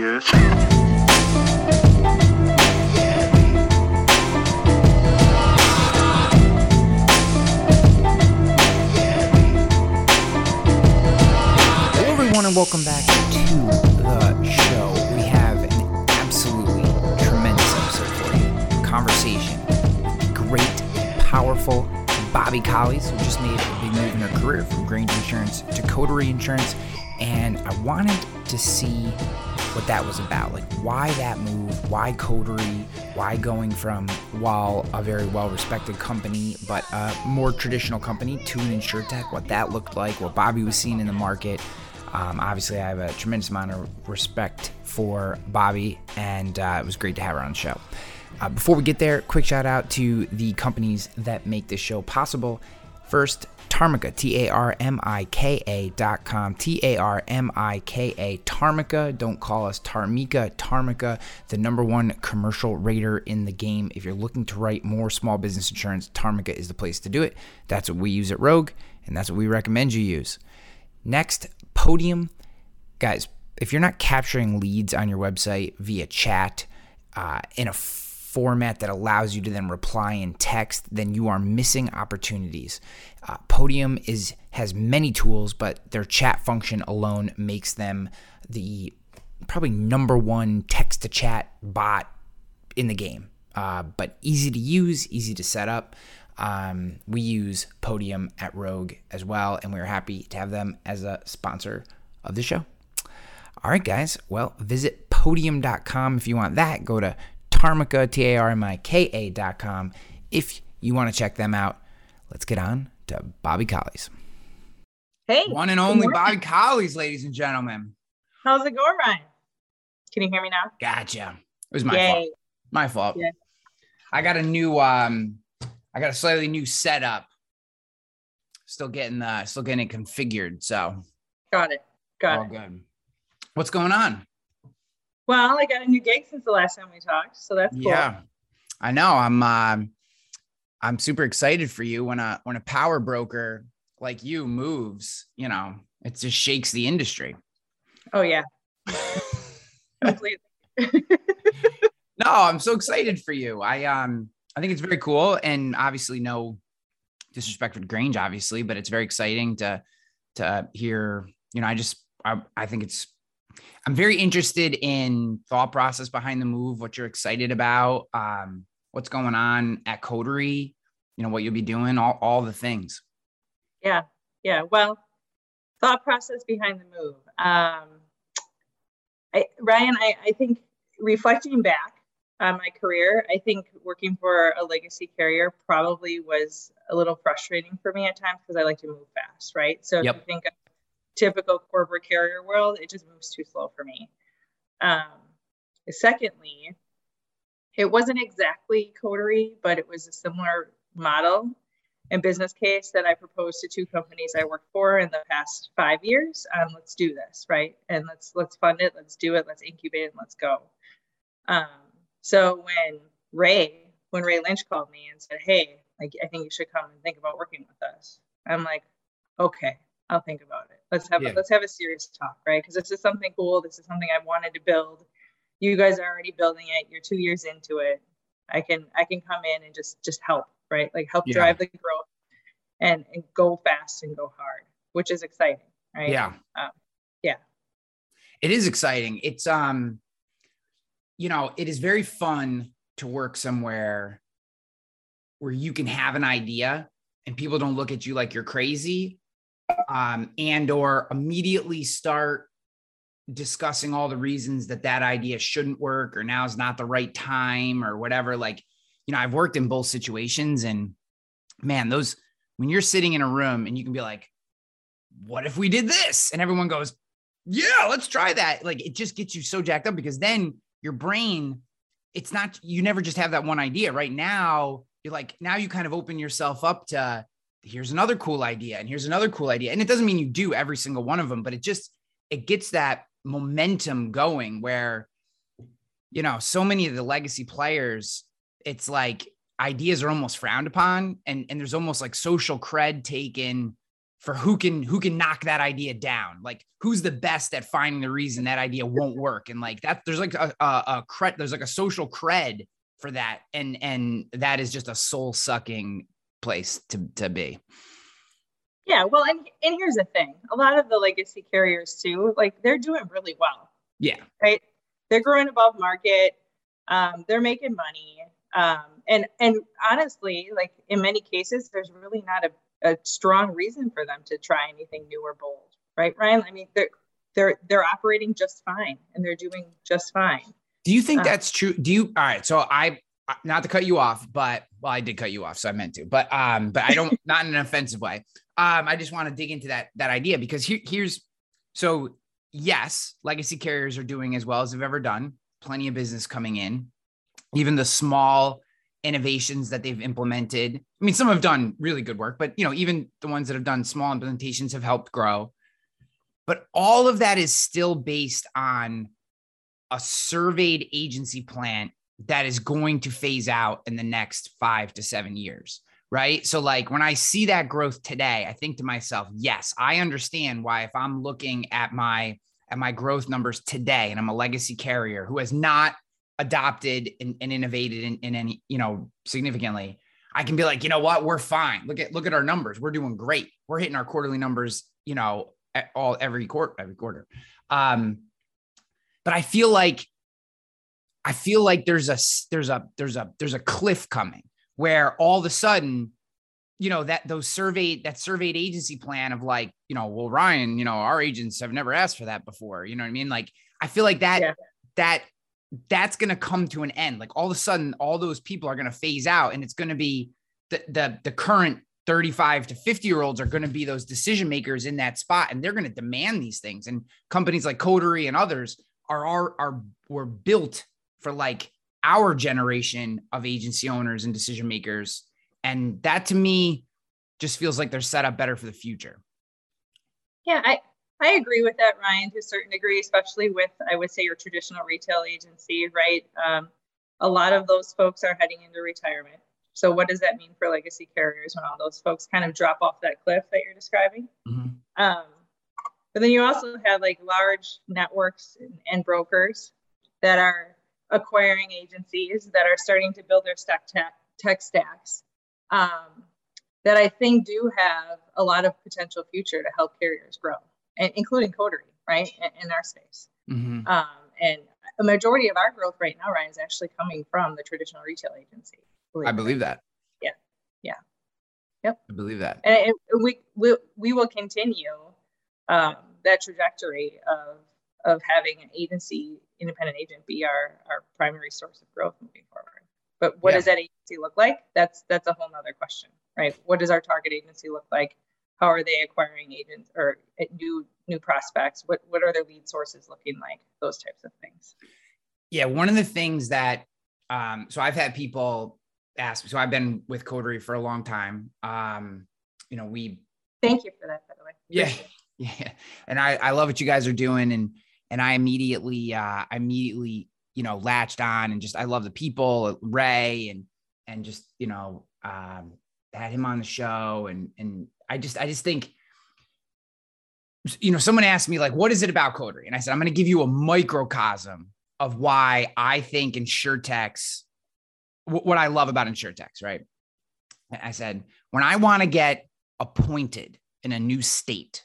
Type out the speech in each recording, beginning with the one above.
Hello, everyone, and welcome back to the show. We have an absolutely tremendous episode for you. Conversation, great, powerful Bobby Collies, who just made a big move in her career from Grange Insurance to Coterie Insurance, and I wanted to see what that was about. Like, why that move? Why Coterie? Why going from, while a very well respected company, but a more traditional company to an insurtech? What that looked like, what Bobby was seeing in the market. Um, obviously, I have a tremendous amount of respect for Bobby, and uh, it was great to have her on the show. Uh, before we get there, quick shout out to the companies that make this show possible. First, Tarmika, T A R M I K A dot com, T A R M I K A, Tarmika. Don't call us Tarmika, Tarmika, the number one commercial rater in the game. If you're looking to write more small business insurance, Tarmika is the place to do it. That's what we use at Rogue, and that's what we recommend you use. Next, Podium. Guys, if you're not capturing leads on your website via chat uh, in a format that allows you to then reply in text, then you are missing opportunities. Uh, Podium is has many tools, but their chat function alone makes them the probably number one text to chat bot in the game. Uh, but easy to use, easy to set up. Um, we use Podium at Rogue as well, and we're happy to have them as a sponsor of the show. All right, guys. Well, visit podium.com if you want that. Go to Tarmika, T A R M I K A.com if you want to check them out. Let's get on to Bobby Collies. Hey, One and only. Bobby Collies, ladies and gentlemen. How's it going, Ryan? Can you hear me now? Gotcha. It was my Yay. fault. My fault. Yeah. I got a new um I got a slightly new setup. Still getting the still getting it configured, so Got it. Got all it. good. What's going on? Well, I got a new gig since the last time we talked, so that's cool. Yeah. I know. I'm um I'm super excited for you when a when a power broker like you moves, you know, it just shakes the industry. Oh yeah. Completely. No, I'm so excited for you. I um I think it's very cool and obviously no disrespect for Grange, obviously, but it's very exciting to to hear, you know, I just I, I think it's I'm very interested in thought process behind the move, what you're excited about, um, what's going on at Coterie, you know, what you'll be doing, all, all the things. Yeah. Yeah. Well, thought process behind the move. Um, I, Ryan, I, I think reflecting back on my career, I think working for a legacy carrier probably was a little frustrating for me at times because I like to move fast, right? So Yep. if you think of typical corporate carrier world, it just moves too slow for me. Um, secondly, it wasn't exactly coterie, but it was a similar model and business case that I proposed to two companies I worked for in the past five years. Um, let's do this, right? And let's let's fund it, let's do it, let's incubate it, and let's go. Um, so when Ray, when Ray Lynch called me and said, "Hey, like I think you should come and think about working with us," I'm like, "Okay, I'll think about it. Let's have Yeah. a, let's have a serious talk, right? Because this is something cool. This is something I wanted to build. You guys are already building it. You're two years into it. I can I can come in and just just help, right? Like help Yeah. drive the growth and and go fast and go hard, which is exciting, right? Yeah. Um, yeah. It is exciting. It's um, you know, it is very fun to work somewhere where you can have an idea and people don't look at you like you're crazy, um, and or immediately start discussing all the reasons that that idea shouldn't work or now is not the right time or whatever. Like, you know, I've worked in both situations, and man, those when you're sitting in a room and you can be like, "What if we did this?" and everyone goes, yeah, let's try that. Like it just gets you so jacked up because then your brain, it's not, you never just have that one idea. Right now, you're like, now you kind of open yourself up to here's another cool idea and here's another cool idea. And it doesn't mean you do every single one of them, but it just, it gets that momentum going where, you know, so many of the legacy players, it's like ideas are almost frowned upon and, and there's almost like social cred taken for who can who can knock that idea down. Like who's the best at finding the reason that idea won't work? And like that there's like a, a, a cred there's like a social cred for that. And and that is just a soul sucking place to to be yeah well and, and here's the thing a lot of the legacy carriers too like they're doing really well yeah right they're growing above market um, they're making money um, and and honestly like in many cases there's really not a a strong reason for them to try anything new or bold, right, Ryan? I mean, they're they're they're operating just fine and they're doing just fine. Do you think uh, that's true? Do you? All right, so I not to cut you off, but well, I did cut you off, so I meant to, but um, but I don't not in an offensive way. Um, I just want to dig into that that idea because here, here's so yes, legacy carriers are doing as well as they've ever done. Plenty of business coming in. Even the small innovations that they've implemented. I mean, some have done really good work, but you know, even the ones that have done small implementations have helped grow. But all of that is still based on a surveyed agency plan that is going to phase out in the next five to seven years. Right. So, like when I see that growth today, I think to myself, yes, I understand why if I'm looking at my at my growth numbers today and I'm a legacy carrier who has not adopted and, and innovated in, in any, you know, significantly, I can be like, you know what, we're fine. Look at look at our numbers. We're doing great. We're hitting our quarterly numbers, you know, all every quarter, every quarter. Um, but I feel like I feel like there's a there's a there's a there's a cliff coming where all of a sudden, you know, that those surveyed that surveyed agency plan of like, you know, well, Ryan, you know, our agents have never asked for that before. You know what I mean? Like, I feel like that yeah. that that's going to come to an end. Like all of a sudden, all those people are going to phase out, and it's going to be the the the current 35 to 50 year olds are going to be those decision makers in that spot, and they're going to demand these things. And companies like Coterie and others are are are were built for like our generation of agency owners and decision makers, and that to me just feels like they're set up better for the future. Yeah, I I agree with that, Ryan, to a certain degree, especially with, I would say, your traditional retail agency, right? Um, a lot of those folks are heading into retirement. So, what does that mean for legacy carriers when all those folks kind of drop off that cliff that you're describing? Mm-hmm. Um, but then you also have like large networks and, and, brokers that are acquiring agencies that are starting to build their tech, tech, stacks um, that I think do have a lot of potential future to help carriers grow including Coterie, right, in, our space. Mm-hmm. Um, and a majority of our growth right now, Ryan, is actually coming from the traditional retail agency. Believe I believe that. Yeah. Yeah. Yep. I believe that. And it, we, we, we will continue um, that trajectory of, of having an agency, independent agent be our, our primary source of growth moving forward. But what yeah. does that agency look like? That's that's a whole nother question, right? What does our target agency look like? how are they acquiring agents or uh, new new prospects what what are their lead sources looking like those types of things yeah one of the things that um so i've had people ask so i've been with coterie for a long time um you know we thank you for that by the way yeah yeah and i i love what you guys are doing and and i immediately uh I immediately you know latched on and just i love the people ray and and just you know um had him on the show and and I just I just think you know someone asked me like what is it about coterie? And I said I'm going to give you a microcosm of why I think insurtechs what I love about insurtechs right? I said when I want to get appointed in a new state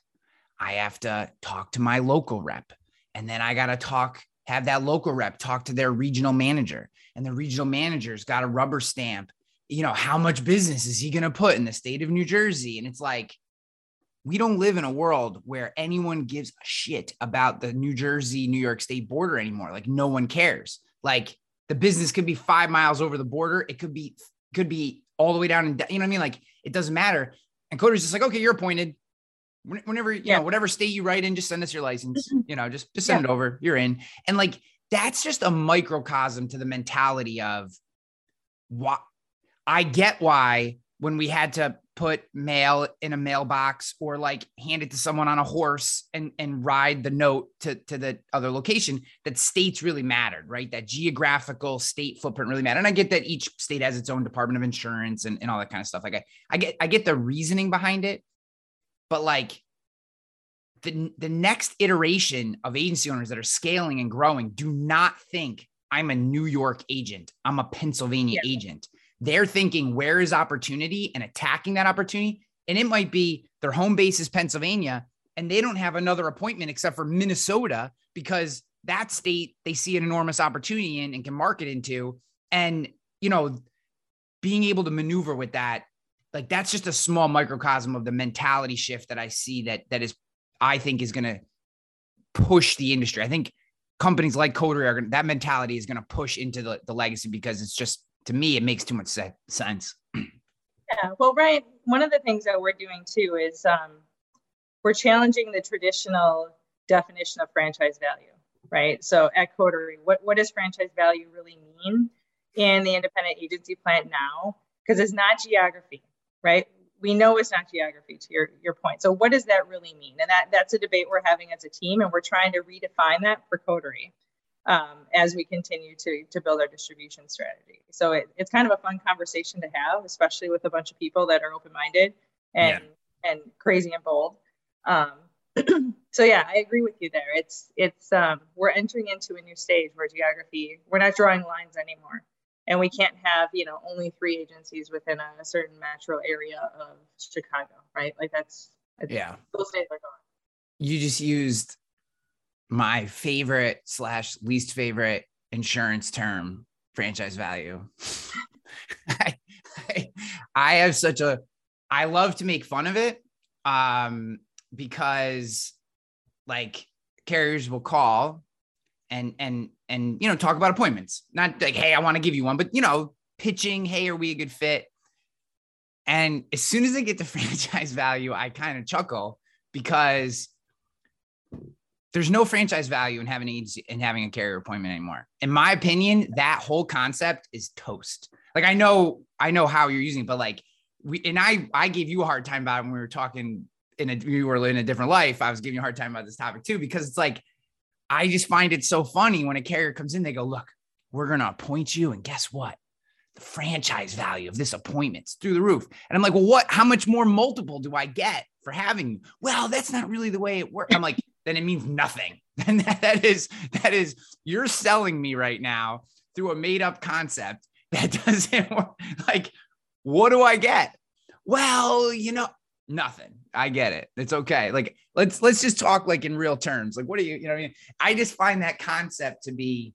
I have to talk to my local rep and then I got to talk have that local rep talk to their regional manager and the regional manager's got a rubber stamp you know, how much business is he going to put in the state of New Jersey? And it's like, we don't live in a world where anyone gives a shit about the New Jersey, New York state border anymore. Like, no one cares. Like, the business could be five miles over the border. It could be, could be all the way down. And you know what I mean? Like, it doesn't matter. And Coterie's just like, okay, you're appointed. Whenever, you yeah. know, whatever state you write in, just send us your license, mm-hmm. you know, just, just send yeah. it over. You're in. And like, that's just a microcosm to the mentality of what I get why when we had to put mail in a mailbox or like hand it to someone on a horse and and ride the note to to the other location that states really mattered right that geographical state footprint really mattered and i get that each state has its own department of insurance and, and all that kind of stuff like I, I get i get the reasoning behind it but like the, the next iteration of agency owners that are scaling and growing do not think I'm a New York agent. I'm a Pennsylvania yeah. agent. They're thinking, where is opportunity and attacking that opportunity? And it might be their home base is Pennsylvania and they don't have another appointment except for Minnesota because that state they see an enormous opportunity in and can market into. And, you know, being able to maneuver with that, like that's just a small microcosm of the mentality shift that I see that that is, I think is going to push the industry. I think companies like Coterie are gonna, that mentality is going to push into the, the legacy because it's just, to me, it makes too much sense. Yeah. Well, right. One of the things that we're doing too is um, we're challenging the traditional definition of franchise value, right? So at Coterie, what, what does franchise value really mean in the independent agency plan now? Because it's not geography, right? We know it's not geography to your, your point. So what does that really mean? And that, that's a debate we're having as a team, and we're trying to redefine that for Coterie um, as we continue to, to build our distribution strategy. So it, it's kind of a fun conversation to have, especially with a bunch of people that are open-minded and, yeah. and crazy and bold. Um, so yeah, I agree with you there. It's it's um, we're entering into a new stage where geography we're not drawing lines anymore, and we can't have you know only three agencies within a, a certain metro area of Chicago, right? Like that's yeah, those days are gone. You just used my favorite slash least favorite insurance term, franchise value. I, I, I have such a I love to make fun of it. Um, because like carriers will call and and and you know talk about appointments. Not like hey i want to give you one but you know pitching hey are we a good fit? And as soon as they get the franchise value i kind of chuckle because there's no franchise value in having agency in having a carrier appointment anymore. In my opinion that whole concept is toast. Like i know i know how you're using it but like we and i i gave you a hard time about it when we were talking in a you were in a different life, I was giving you a hard time about this topic too, because it's like I just find it so funny when a carrier comes in, they go, Look, we're gonna appoint you, and guess what? The franchise value of this appointment's through the roof. And I'm like, Well, what how much more multiple do I get for having you? Well, that's not really the way it works. I'm like, then it means nothing. And that, that is that is you're selling me right now through a made-up concept that doesn't work. Like, what do I get? Well, you know, nothing. I get it. It's okay. Like let's let's just talk like in real terms. Like what do you, you know I mean? I just find that concept to be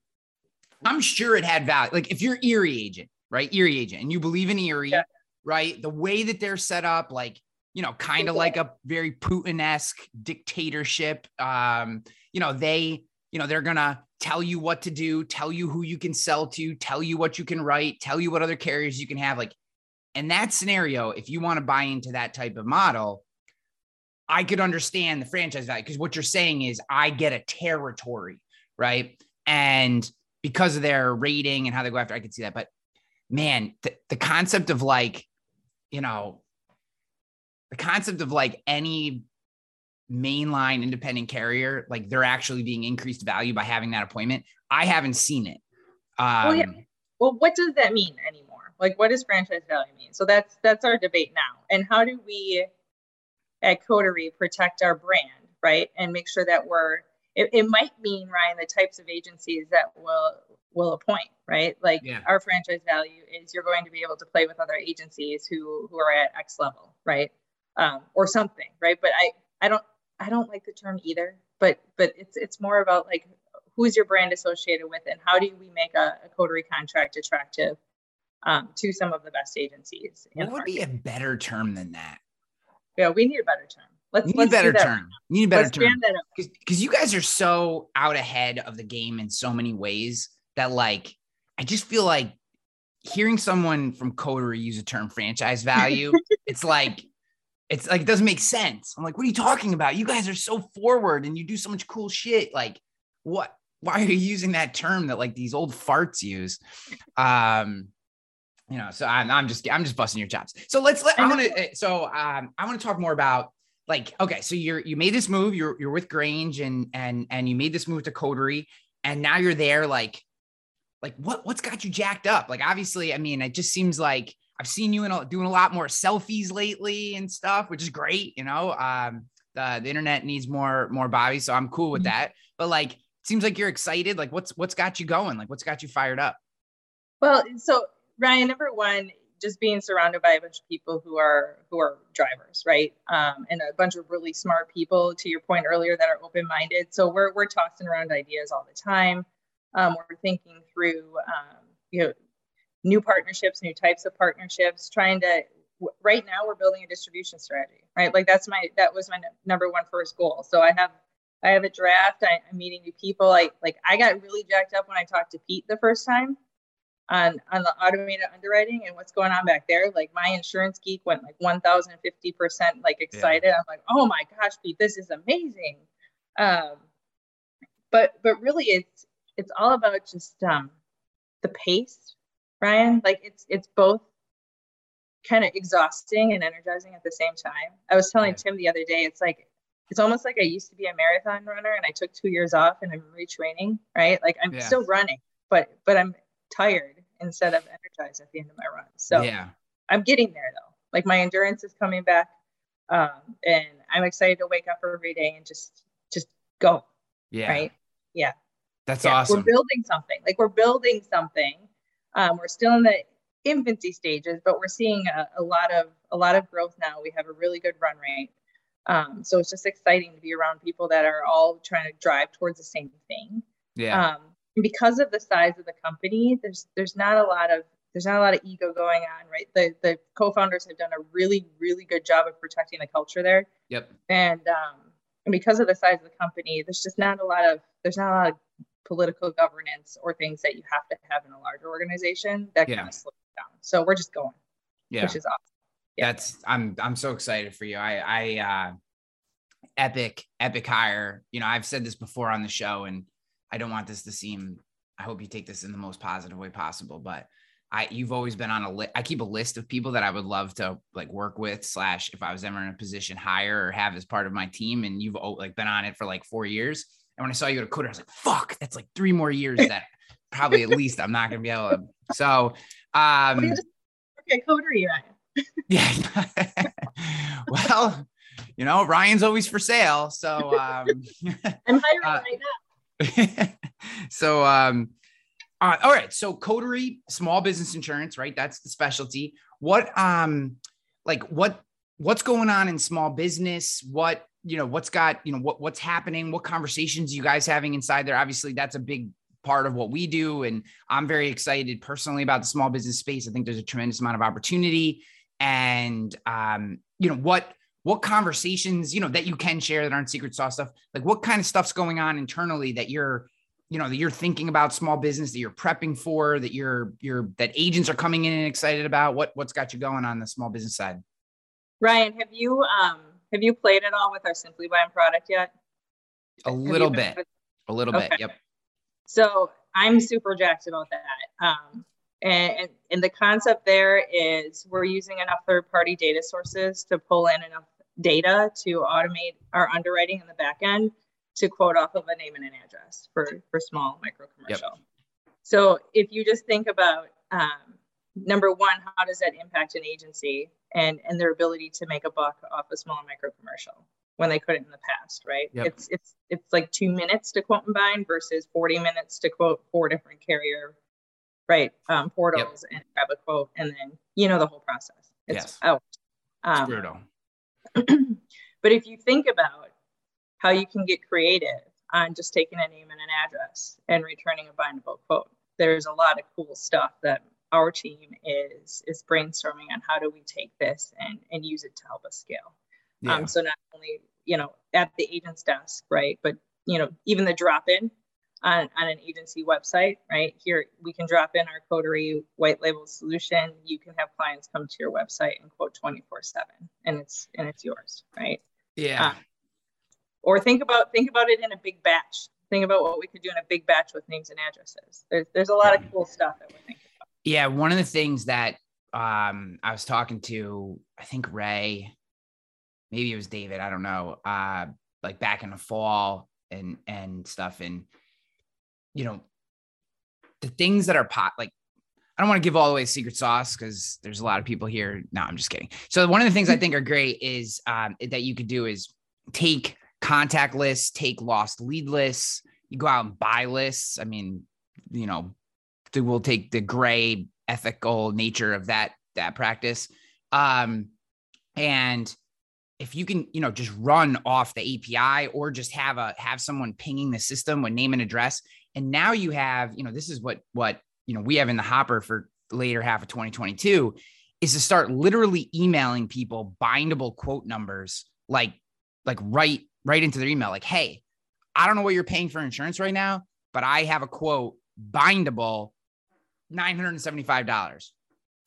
I'm sure it had value. Like if you're Erie agent, right? Erie agent and you believe in Erie, yeah. right? The way that they're set up like, you know, kind of like a very Putin-esque dictatorship. Um, you know, they, you know, they're going to tell you what to do, tell you who you can sell to, tell you what you can write, tell you what other carriers you can have. Like in that scenario, if you want to buy into that type of model, I could understand the franchise value because what you're saying is I get a territory, right? And because of their rating and how they go after, I could see that. But man, the, the concept of like, you know, the concept of like any mainline independent carrier, like they're actually being increased value by having that appointment. I haven't seen it. Um, well, yeah. well, what does that mean anymore? Like, what does franchise value mean? So that's that's our debate now. And how do we at Coterie protect our brand, right? And make sure that we're it, it might mean Ryan the types of agencies that will will appoint, right? Like yeah. our franchise value is you're going to be able to play with other agencies who who are at X level, right? Um, or something, right? But I I don't I don't like the term either, but but it's it's more about like who's your brand associated with and how do we make a, a coterie contract attractive um, to some of the best agencies. What would be a better term than that? Yeah, we need a better term. Let's, need let's a better term. Need a better let's term. Because you guys are so out ahead of the game in so many ways that, like, I just feel like hearing someone from Coterie use a term franchise value, it's like, it's like it doesn't make sense. I'm like, what are you talking about? You guys are so forward and you do so much cool shit. Like, what? Why are you using that term that like these old farts use? Um, you know, so I'm, I'm just I'm just busting your chops. So let's let I want to eh, so um I want to talk more about like okay, so you're you made this move, you're you're with Grange and and and you made this move to Coterie, and now you're there like like what what's got you jacked up? Like obviously, I mean, it just seems like I've seen you in a, doing a lot more selfies lately and stuff, which is great. You know, um, the, the internet needs more more Bobby, so I'm cool with mm-hmm. that. But like, seems like you're excited. Like, what's what's got you going? Like, what's got you fired up? Well, so Ryan, number one, just being surrounded by a bunch of people who are who are drivers, right? Um, and a bunch of really smart people, to your point earlier, that are open minded. So we're we're tossing around ideas all the time. Um, we're thinking through, um, you know, new partnerships, new types of partnerships, trying to. Right now, we're building a distribution strategy, right? Like that's my that was my number one first goal. So I have I have a draft. I, am meeting new people. I like I got really jacked up when I talked to Pete the first time on on the automated underwriting and what's going on back there. Like my insurance geek went like 1050 percent like excited. Yeah. I'm like, oh my gosh, Pete, this is amazing. Um, but but really it's it's all about just um the pace, Ryan. Like it's it's both kind of exhausting and energizing at the same time. I was telling. Tim the other day, it's like it's almost like I used to be a marathon runner and I took two years off and I'm retraining, right? Like I'm yeah. still running, but but I'm tired instead of energized at the end of my run. So yeah, I'm getting there though. Like my endurance is coming back, um, and I'm excited to wake up every day and just just go. Yeah. Right. Yeah. That's yeah. awesome. We're building something. Like we're building something. Um, we're still in the infancy stages, but we're seeing a, a, lot of a lot of growth now. We have a really good run rate. Um, so it's just exciting to be around people that are all trying to drive towards the same thing. Yeah. Um, because of the size of the company, there's there's not a lot of there's not a lot of ego going on, right? The the co-founders have done a really really good job of protecting the culture there. Yep. And um, and because of the size of the company, there's just not a lot of there's not a lot of political governance or things that you have to have in a larger organization that yeah. kind of slow down. So we're just going, yeah. which is awesome. Yeah. That's I'm I'm so excited for you. I I uh, epic epic hire. You know I've said this before on the show and I don't want this to seem, I hope you take this in the most positive way possible, but I, you've always been on a list. I keep a list of people that I would love to like work with slash if I was ever in a position higher or have as part of my team. And you've like been on it for like four years. And when I saw you go to Coterie, I was like, fuck, that's like three more years that probably at least I'm not going to be able to. So, um, okay, Coterie, Ryan. yeah. well, you know, Ryan's always for sale. So, um, I'm hiring uh, right now. so um uh, all right. So coterie small business insurance right? That's the specialty. What um like what what's going on in small business? What you know what's got you know what what's happening? What conversations you guys having inside there? Obviously that's a big part of what we do and i'm very excited personally about the small business space. I think there's a tremendous amount of opportunity and um you know what what conversations, you know, that you can share that aren't secret sauce stuff, like what kind of stuff's going on internally that you're, you know, that you're thinking about small business that you're prepping for, that you're, you're, that agents are coming in and excited about what, what's got you going on the small business side? Ryan, have you, um, have you played at all with our Simplibind product yet? A little bit, a little okay. bit. Yep. So I'm super jacked about that. Um, and, and the concept there is we're using enough third party data sources to pull in enough data to automate our underwriting in the back end to quote off of a name and an address for, for small micro commercial. Yep. So if you just think about um, number one, how does that impact an agency and, and their ability to make a buck off a small micro commercial when they couldn't in the past, right? Yep. It's it's it's like two minutes to quote and bind versus 40 minutes to quote four different carrier right um, portals yep. and grab a quote and then you know the whole process it's yes. out um, brutal but if you think about how you can get creative on just taking a name and an address and returning a bindable quote there's a lot of cool stuff that our team is is brainstorming on how do we take this and and use it to help us scale yeah. um, so not only you know at the agent's desk right but you know even the drop in on, on an agency website, right? Here we can drop in our Coterie white label solution. You can have clients come to your website and quote 24 seven and it's, and it's yours, right? Yeah. Um, or think about, think about it in a big batch. Think about what we could do in a big batch with names and addresses. There's, there's a lot of cool stuff that we're thinking about. Yeah. One of the things that um, I was talking to, I think Ray, maybe it was David, I don't know, uh, like back in the fall and, and stuff. And, you know, the things that are pot like I don't want to give all the way secret sauce because there's a lot of people here. No, I'm just kidding. So one of the things I think are great is um, that you could do is take contact lists, take lost lead lists. You go out and buy lists. I mean, you know, we'll take the gray ethical nature of that that practice. Um, and if you can, you know, just run off the API or just have a have someone pinging the system with name and address, and now you have, you know, this is what what you know we have in the hopper for later half of 2022 is to start literally emailing people bindable quote numbers like like right right into their email like hey i don't know what you're paying for insurance right now but i have a quote bindable $975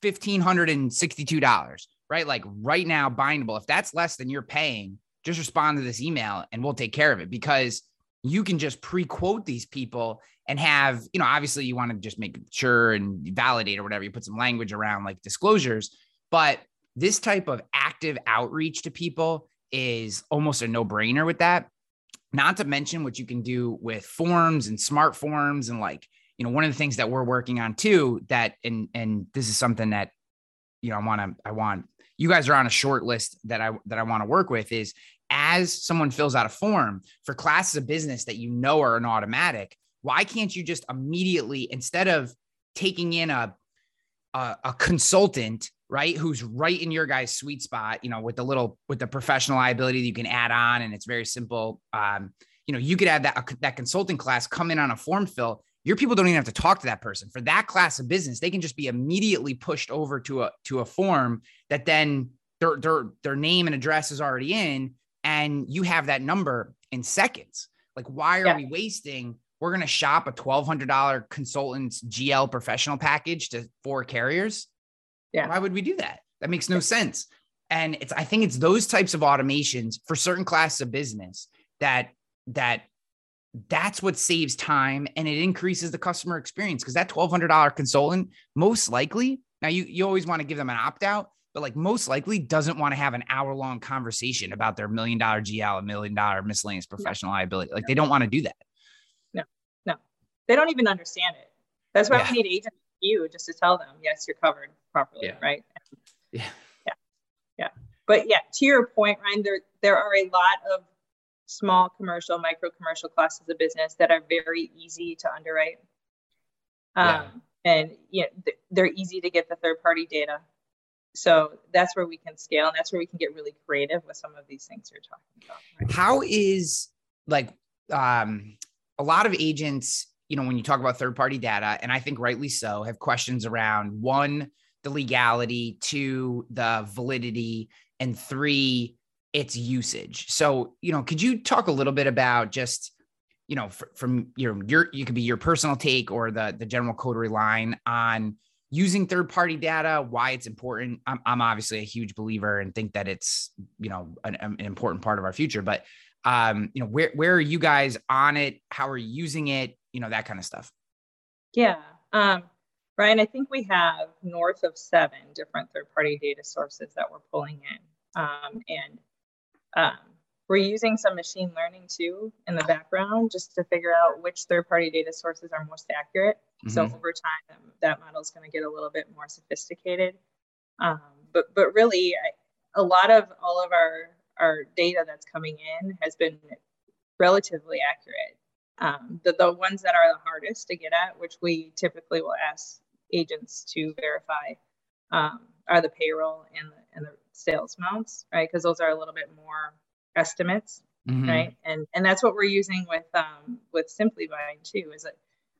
$1562 right? Like right now bindable. If that's less than you're paying just respond to this email and we'll take care of it. Because you can just pre-quote these people and have you know obviously you want to just make sure and validate or whatever you put some language around like disclosures but this type of active outreach to people is almost a no-brainer with that. Not to mention what you can do with forms and smart forms and like you know one of the things that we're working on too that and and this is something that you know i want to i want you guys are on a short list that i that i want to work with is as someone fills out a form for classes of business that you know are an automatic why can't you just immediately instead of taking in a a, a consultant right who's right in your guy's sweet spot you know with the little with the professional liability that you can add on and it's very simple um, you know you could have that that consulting class come in on a form fill. Your people don't even have to talk to that person. For that class of business they can just be immediately pushed over to a to a form that then their their their name and address is already in and you have that number in seconds like why are yeah. we wasting we're going to shop a $1200 consultant's gl professional package to four carriers yeah. Why would we do that? That makes no sense. And it's I think it's those types of automations for certain classes of business that that that's what saves time and it increases the customer experience because that $1200 consultant most likely now you you always want to give them an opt out but like most likely doesn't want to have an hour long conversation about their million dollar GL, a million dollar miscellaneous professional no. liability. Like they don't want to do that. No, no, they don't even understand it. That's why yeah. we need agents you just to tell them, yes, you're covered properly, yeah. right? Yeah. Yeah. Yeah. But yeah, to your point, Ryan, there there are a lot of small commercial, micro commercial classes of business that are very easy to underwrite. Um, yeah. And yeah, they're easy to get the third party data. So that's where we can scale, and that's where we can get really creative with some of these things you're talking about. Right? How is like um, a lot of agents you know, when you talk about third party data, and I think rightly so, have questions around one, the legality, two, the validity, and three, its usage. So, you know, could you talk a little bit about just, you know, from your your you could be your personal take or the the general coterie line on using third party data, why it's important. I'm, I'm obviously a huge believer and think that it's, you know, an, an important part of our future, but um, you know, where where are you guys on it? How are you using it? you know, that kind of stuff? Yeah. Um, Ryan, I think we have north of seven different third party data sources that we're pulling in. Um, and um, we're using some machine learning too in the background just to figure out which third party data sources are most accurate. Mm-hmm. So over time, that model is going to get a little bit more sophisticated. Um, but but really, I, a lot of all of our our data that's coming in has been relatively accurate. Um, the, the ones that are the hardest to get at, which we typically will ask agents to verify, um, are the payroll and the, and the sales amounts, right? Because those are a little bit more estimates, mm-hmm. right? And and that's what we're using with um, with Simplibind too. Is that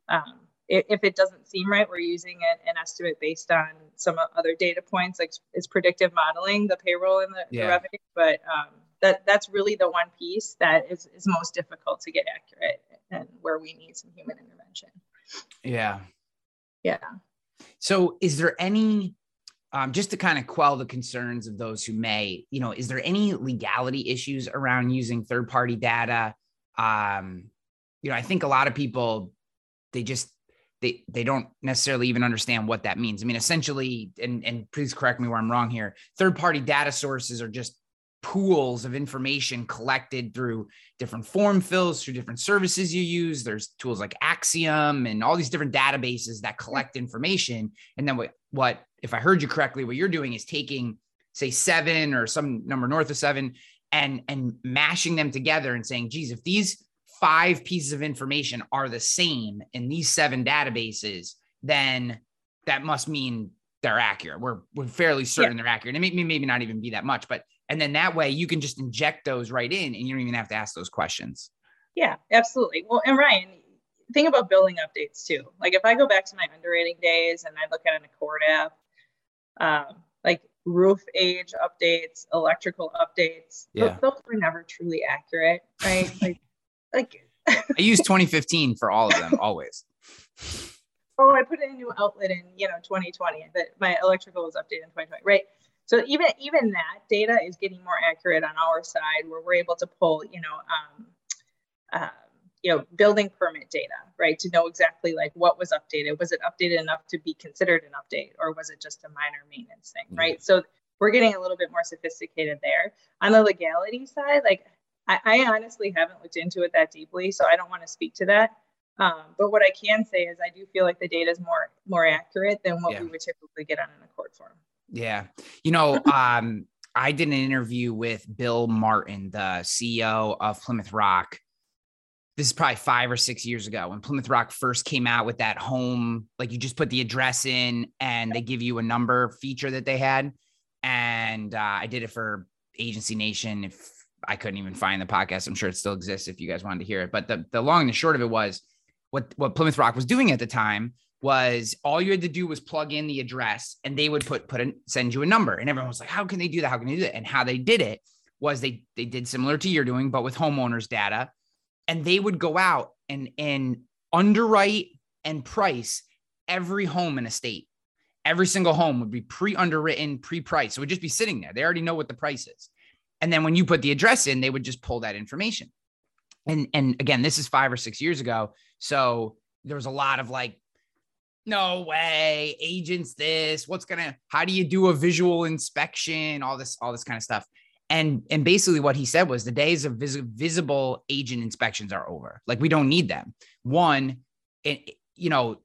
um, if it doesn't seem right, we're using an, an estimate based on some other data points, like it's predictive modeling, the payroll and the, yeah. the revenue. But um, that that's really the one piece that is, is most difficult to get accurate and where we need some human intervention. Yeah. Yeah. So is there any um, just to kind of quell the concerns of those who may, you know, is there any legality issues around using third party data? Um, you know, I think a lot of people they just they they don't necessarily even understand what that means. I mean, essentially, and and please correct me where I'm wrong here. Third party data sources are just pools of information collected through different form fills, through different services you use. There's tools like Acxiom and all these different databases that collect information. And then what, what, if I heard you correctly, what you're doing is taking, say, seven or some number north of seven and and mashing them together and saying, geez, if these five pieces of information are the same in these seven databases, then that must mean they're accurate. We're we're fairly certain yeah. they're accurate. And maybe maybe not even be that much, but and then that way you can just inject those right in and you don't even have to ask those questions. Yeah, absolutely. Well, and Ryan, think about building updates too. Like if I go back to my underwriting days and I look at an ACORD app, um, like roof age updates, electrical updates, yeah. those, those were never truly accurate, right? like, like I use 2015 for all of them always. Oh, I put in a new outlet in you know 2020, but my electrical was updated in 2020, right? So even even that data is getting more accurate on our side, where we're able to pull, you know, um, uh, you know, building permit data, right, to know exactly like what was updated. Was it updated enough to be considered an update, or was it just a minor maintenance thing, mm-hmm. right? So we're getting a little bit more sophisticated there. On the legality side, like I, I honestly haven't looked into it that deeply, so I don't want to speak to that. Um, but what I can say is I do feel like the data is more more accurate than what yeah. we would typically get on an ACORD form. Yeah. You know, um, I did an interview with Bill Martin, the CEO of Plymouth Rock. This is probably five or six years ago when Plymouth Rock first came out with that home, like you just put the address in and they give you a number feature that they had. And uh, I did it for Agency Nation. If I couldn't even find the podcast, I'm sure it still exists if you guys wanted to hear it. But the, the long and the short of it was what, what Plymouth Rock was doing at the time was all you had to do was plug in the address and they would put put in send you a number and everyone was like how can they do that how can they do that and how they did it was they they did similar to you're doing but with homeowners data and they would go out and and underwrite and price every home in a state. Every single home would be pre-underwritten pre-priced. So it would just be sitting there. They already know what the price is. And then when you put the address in they would just pull that information. And and again this is 5 or 6 years ago. So there was a lot of like no way agents this what's gonna how do you do a visual inspection all this all this kind of stuff and and basically what he said was the days of vis- visible agent inspections are over. Like we don't need them. One it, you know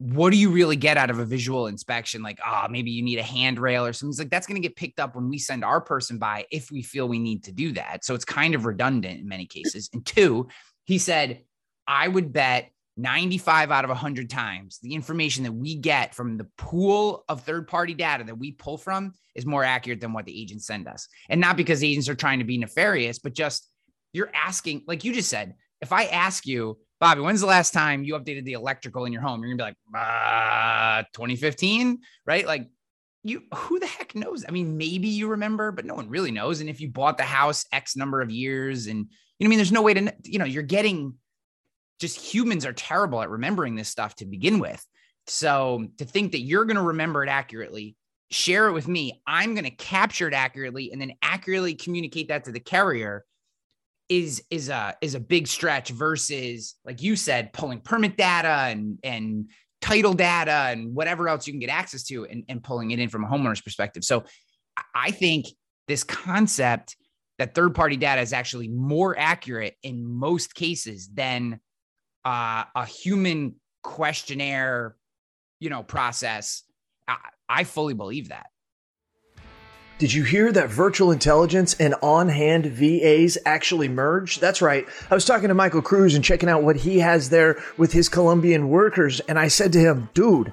what do you really get out of a visual inspection? Like ah oh, maybe you need a handrail or something. It's like that's going to get picked up when we send our person by if we feel we need to do that. So it's kind of redundant in many cases. And two he said i would bet 95 out of 100 times, the information that we get from the pool of third party data that we pull from is more accurate than what the agents send us. And not because agents are trying to be nefarious, but just you're asking, like you just said, if I ask you, Bobby, when's the last time you updated the electrical in your home? You're gonna be like, uh, 2015, right? Like, you who the heck knows? I mean, maybe you remember, but no one really knows. And if you bought the house X number of years, and you know, I mean, there's no way to, you know, you're getting just humans are terrible at remembering this stuff to begin with. So to think that you're going to remember it accurately, share it with me. I'm going to capture it accurately and then accurately communicate that to the carrier is is a is a big stretch versus like you said pulling permit data and and title data and whatever else you can get access to and, and pulling it in from a homeowner's perspective. So I think this concept that third party data is actually more accurate in most cases than uh, a human questionnaire, you know, process. I, I fully believe that. Did you hear that virtual intelligence and on hand VAs actually merge? That's right. I was talking to Michael Cruz and checking out what he has there with his Colombian workers. And I said to him, dude,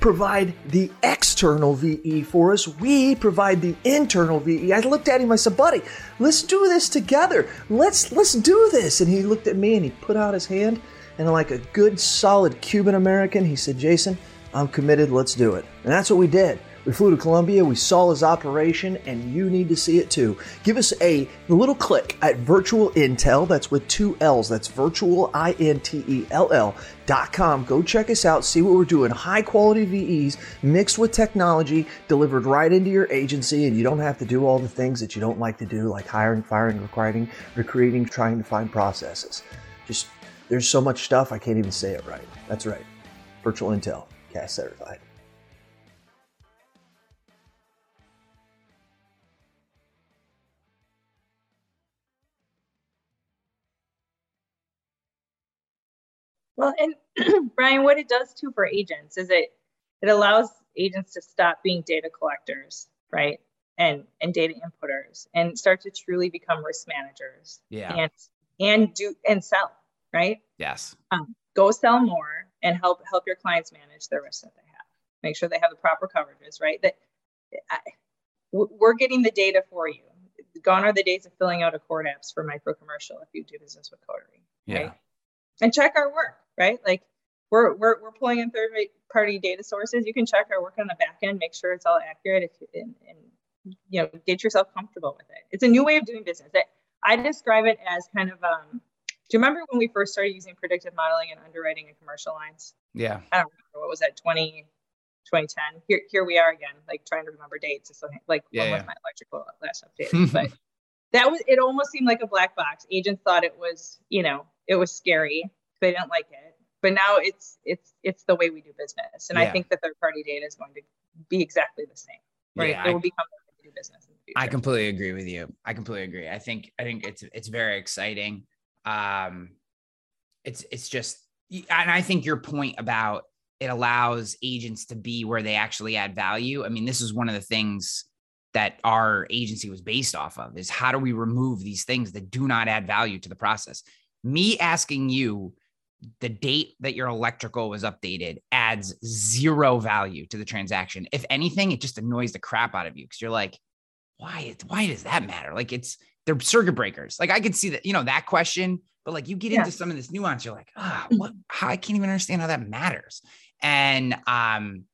provide the external VE for us. We provide the internal VE. I looked at him. I said, "Buddy, let's do this together. Let's let's do this." And he looked at me and he put out his hand. And like a good, solid Cuban American, he said, "Jason, I'm committed. Let's do it." And that's what we did. We flew to Colombia, we saw his operation, and you need to see it too. Give us a little click at Virtual Intel, that's with two L's, that's virtual, I N T E L L dot. Go check us out, see what we're doing. High quality VEs mixed with technology delivered right into your agency, and you don't have to do all the things that you don't like to do, like hiring, firing, recruiting, recruiting, trying to find processes. Just there's so much stuff I can't even say it right. That's right. Virtual Intel, CAS certified. Well, and Brian, what it does too for agents is it it allows agents to stop being data collectors, right? And and data inputters and start to truly become risk managers. Yeah. And and do and sell, right? Yes. Um, go sell more and help help your clients manage the risks that they have. Make sure they have the proper coverages, right? That I, we're getting the data for you. Gone are the days of filling out ACORD apps for micro commercial if you do business with Coterie, right? Yeah. And check our work, right? Like we're we're we're pulling in third party data sources. You can check our work on the back end, make sure it's all accurate, if, and, and you know get yourself comfortable with it. It's a new way of doing business. I describe it as kind of um, do you remember when we first started using predictive modeling and underwriting in commercial lines? Yeah. I don't remember what was that 20, 2010. Here, here we are again, like trying to remember dates. It's like yeah, when yeah. was my electrical last updated? but that was it. Almost seemed like a black box. Agents thought it was, you know, it was scary. They didn't like it. But now it's it's it's the way we do business, and Yeah. I think the third party data is going to be exactly the same. Right? Yeah, it I- will become the way we do business in the future. I completely agree with you. I completely agree. I think I think it's it's very exciting. Um, it's it's just, and I think your point about it allows agents to be where they actually add value. I mean, this is one of the things that our agency was based off of is how do we remove these things that do not add value to the process? Me asking you the date that your electrical was updated adds zero value to the transaction. If anything, it just annoys the crap out of you because you're like, why why does that matter like it's they're circuit breakers like i could see that you know that question but like you get Yeah. into some of this nuance you're like ah what how i can't even understand how that matters and um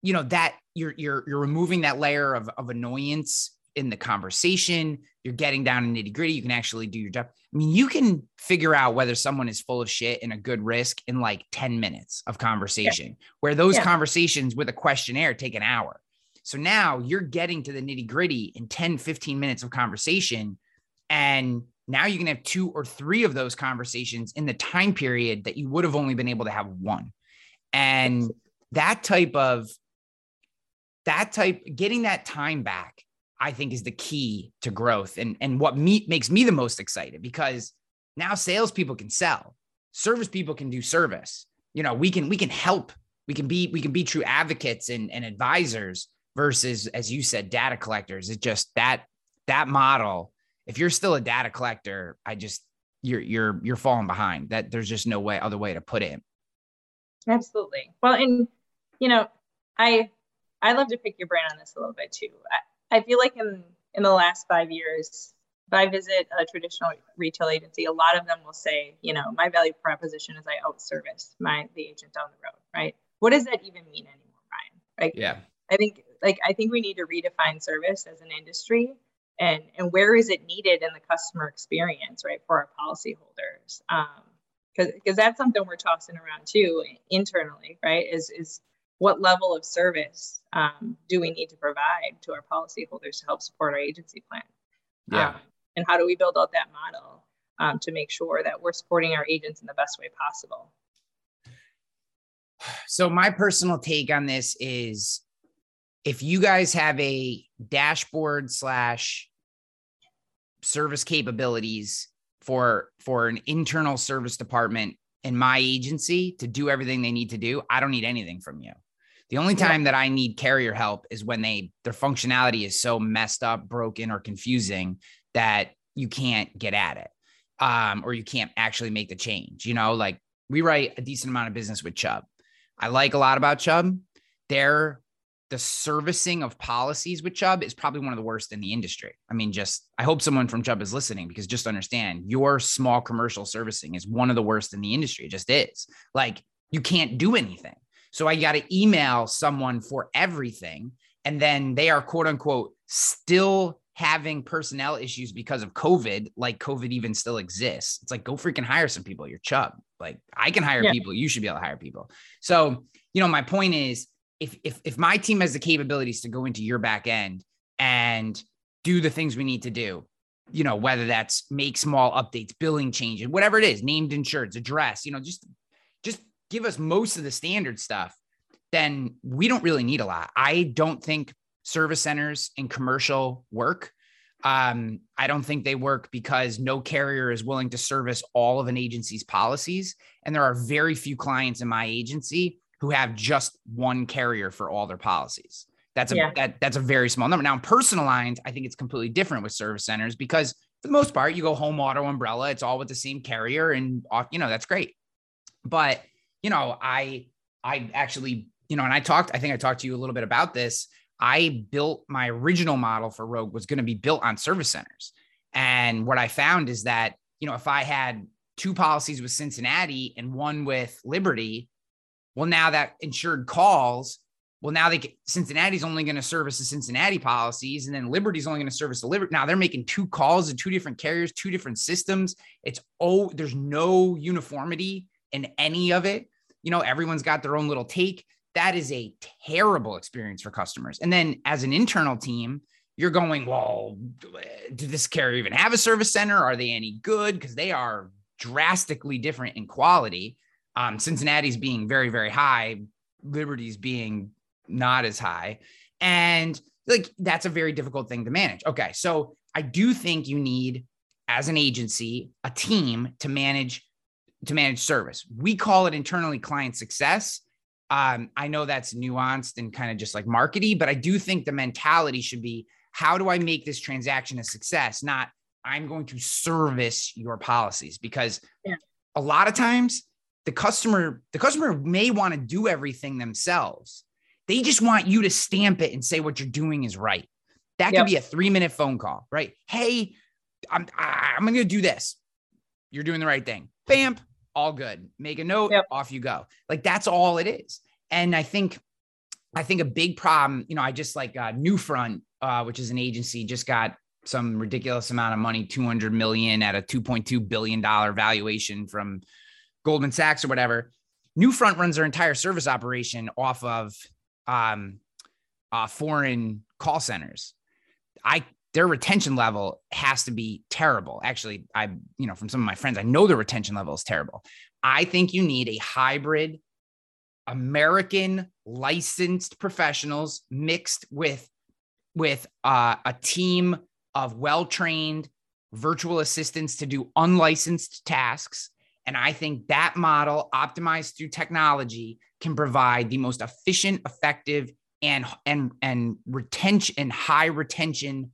you know that you're you're you're removing that layer of of annoyance in the conversation you're getting down to nitty gritty you can actually do your job i mean you can figure out whether someone is full of shit and a good risk in like 10 minutes of conversation where those Yeah. conversations with a questionnaire take an hour so now you're getting to the nitty gritty in 10, 15 minutes of conversation. And now you can have two or three of those conversations in the time period that you would have only been able to have one. And that type of, that type, getting that time back, I think is the key to growth and, and what me, makes me the most excited because now salespeople can sell, service people can do service. You know, we can, we can help, we can be, we can be true advocates and, and advisors versus as you said data collectors it's just that that model if you're still a data collector i just you're you're you're falling behind that there's just no way other way to put it Absolutely. Well, and you know, I I love to pick your brain on this a little bit too. I, I feel like in in the last five years, if I visit a traditional retail agency, a lot of them will say, you know, my value proposition is I outservice my the agent down the road, right? What does that even mean anymore, Brian? Right? yeah I think like I think we need to redefine service as an industry and and where is it needed in the customer experience, right, for our policyholders. Um, because because that's something we're tossing around too internally, right? Is is what level of service um, do we need to provide to our policyholders to help support our agency plan? yeah Um, and how do we build out that model um, to make sure that we're supporting our agents in the best way possible? so my personal take on this is if you guys have a dashboard slash service capabilities for for an internal service department in my agency to do everything they need to do i don't need anything from you the only Yeah. time that i need carrier help is when they their functionality is so messed up broken or confusing that you can't get at it um, or you can't actually make the change you know like we write a decent amount of business with chubb I like a lot about Chubb. Their the servicing of policies with Chubb is probably one of the worst in the industry. I mean, just I hope someone from Chubb is listening because just understand your small commercial servicing is one of the worst in the industry. It just is. Like you can't do anything. So I got to email someone for everything. and then they are quote unquote still having personnel issues because of COVID, like COVID even still exists. It's like go freaking hire some people. You're Chubb. Like I can hire yeah. people. You should be able to hire people. So, you know, my point is if if if my team has the capabilities to go into your back end and do the things we need to do, you know, whether that's make small updates, billing changes, whatever it is, named insureds, address, you know, just just give us most of the standard stuff, then we don't really need a lot. I don't think service centers and commercial work. Um, I don't think they work because no carrier is willing to service all of an agency's policies. And there are very few clients in my agency who have just one carrier for all their policies. That's a yeah. that, that's a very small number. Now, in personal lines, I think it's completely different with service centers because for the most part, you go home auto umbrella, it's all with the same carrier, and you know that's great. But you know, I I actually you know, and I talked, I think I talked to you a little bit about this. I built my original model for Rogue was going to be built on service centers. And what I found is that, you know, if I had two policies with Cincinnati and one with Liberty, well, now that insured calls, well, now they Cincinnati's only going to service the Cincinnati policies, and then Liberty's only going to service the Liberty. Now they're making two calls to two different carriers, two different systems. It's oh, there's no uniformity in any of it. You know, everyone's got their own little take that is a terrible experience for customers. And then as an internal team, you're going, well, did this carrier even have a service center? Are they any good? Because they are drastically different in quality. Um, Cincinnati's being very, very high, Liberty's being not as high. And like that's a very difficult thing to manage. Okay. So I do think you need, as an agency, a team to manage to manage service. We call it internally client success um, I know that's nuanced and kind of just like markety, but I do think the mentality should be how do I make this transaction a success? Not I'm going to service your policies because yeah. a lot of times the customer, the customer may want to do everything themselves. They just want you to stamp it and say what you're doing is right. That yep. could be a three minute phone call, right? Hey, I'm I'm going to do this. You're doing the right thing. Bam, all good. Make a note, yep. off you go. Like that's all it is. And I think, I think a big problem, you know, I just like uh, Newfront, uh, which is an agency, just got some ridiculous amount of money, 200 million at a 2.2 billion dollar valuation from Goldman Sachs or whatever. Newfront runs their entire service operation off of um, uh, foreign call centers. I their retention level has to be terrible. Actually, I, you know, from some of my friends, I know the retention level is terrible. I think you need a hybrid American licensed professionals mixed with with uh, a team of well-trained virtual assistants to do unlicensed tasks. And I think that model, optimized through technology, can provide the most efficient, effective, and and and retention and high retention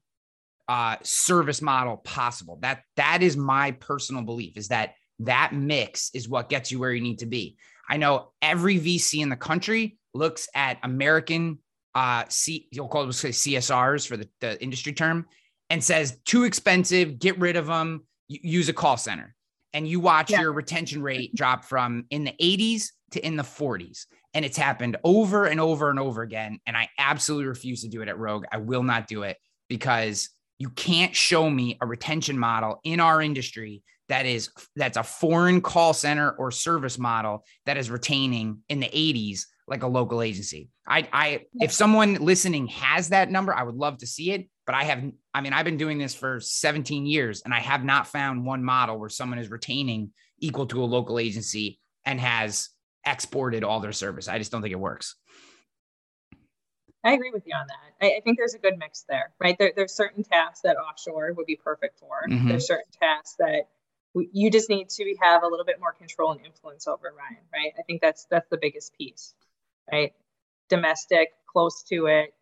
uh, service model possible. That that is my personal belief is that that mix is what gets you where you need to be. I know every VC in the country looks at American uh C you'll call it CSRs for the, the industry term and says too expensive, get rid of them, use a call center. And you watch yeah. your retention rate drop from in the 80s to in the 40s. And it's happened over and over and over again. And I absolutely refuse to do it at Rogue. I will not do it because you can't show me a retention model in our industry that is that's a foreign call center or service model that is retaining in the 80s like a local agency. I I if someone listening has that number, I would love to see it, but I have I mean I've been doing this for 17 years and I have not found one model where someone is retaining equal to a local agency and has exported all their service. I just don't think it works. I agree with you on that. I, I, think there's a good mix there, right? There, there's certain tasks that offshore would be perfect for. Mm-hmm. There's certain tasks that we, you just need to have a little bit more control and influence over, Ryan, right? I think that's that's the biggest piece, right? Domestic, close to it,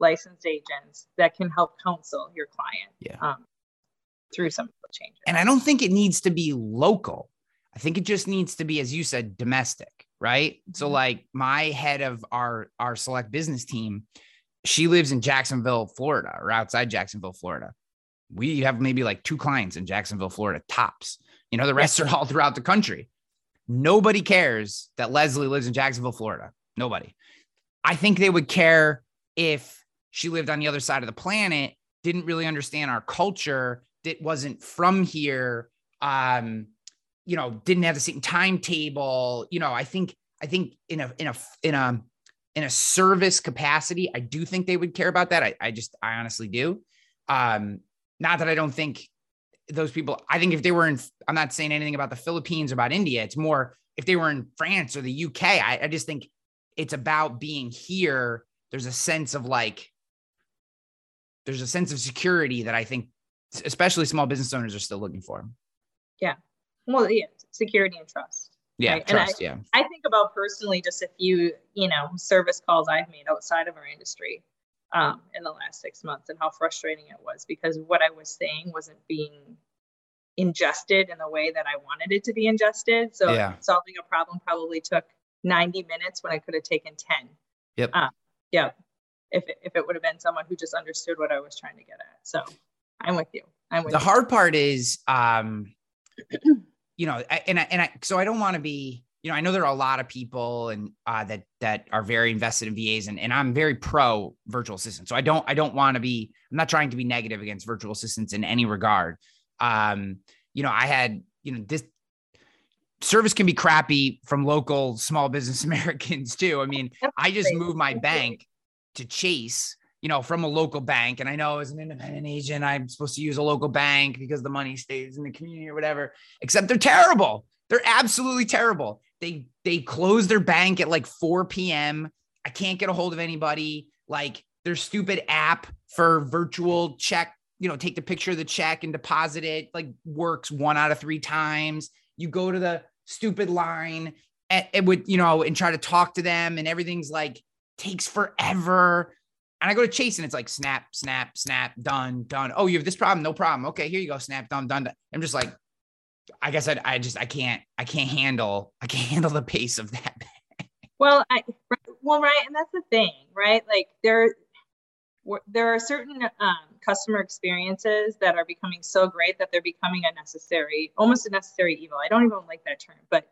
licensed agents that can help counsel your client. Yeah. Um, through some of the changes. And I don't think it needs to be local. I think it just needs to be, as you said, domestic right? So mm-hmm. like my head of our our select business team, she lives in Jacksonville, Florida, or outside Jacksonville, Florida. We have maybe like two clients in Jacksonville, Florida, tops. You know, the rest are all throughout the country. Nobody cares that Leslie lives in Jacksonville, Florida. Nobody. I think they would care if she lived on the other side of the planet, didn't really understand our culture, that wasn't from here, um, you know, didn't have the same timetable. You know, I think I think in a in a in a in a service capacity, I do think they would care about that. I, I just I honestly do. Um, not that I don't think those people, I think if they were in, I'm not saying anything about the Philippines or about India. It's more if they were in France or the UK. I, I just think it's about being here. There's a sense of like, there's a sense of security that I think, especially small business owners, are still looking for. Yeah. Well, yeah, security and trust. Yeah, right? trust. I, yeah. I think about personally just a few, you know, service calls I've made outside of our industry um, in the last six months and how frustrating it was because what I was saying wasn't being ingested in the way that I wanted it to be ingested. So Yeah. solving a problem probably took 90 minutes when I could have taken 10. Yep. Uh, yeah. If it, if it would have been someone who just understood what I was trying to get at. So I'm with you. I'm with the you. hard part is um you know I- and I, and I so i don't want to be you know i know there are a lot of people and uh that that are very invested in vas and, and i'm very pro virtual assistant so i don't i don't want to be i'm not trying to be negative against virtual assistants in any regard. Um you know i had you know this service can be crappy from local small business americans too. I mean i just moved my bank to chase you know, from a local bank. And I know as an independent agent, I'm supposed to use a local bank because the money stays in the community or whatever, except they're terrible. They're absolutely terrible. They they close their bank at like 4 p.m. I can't get a hold of anybody. Like their stupid app for virtual check, you know, take the picture of the check and deposit it, like works one out of three times. You go to the stupid line and it would, you know, and try to talk to them, and everything's like takes forever. And I go to Chase and it's like snap, snap, snap, done, done. Oh, you have this problem? No problem. Okay, here you go. Snap, done, done. done. I'm just like, I guess I, I just I can't I can't handle I can't handle the pace of that. Well, I well, right, and that's the thing, right? Like there, there are certain um, customer experiences that are becoming so great that they're becoming a necessary, almost a necessary evil. I don't even like that term, but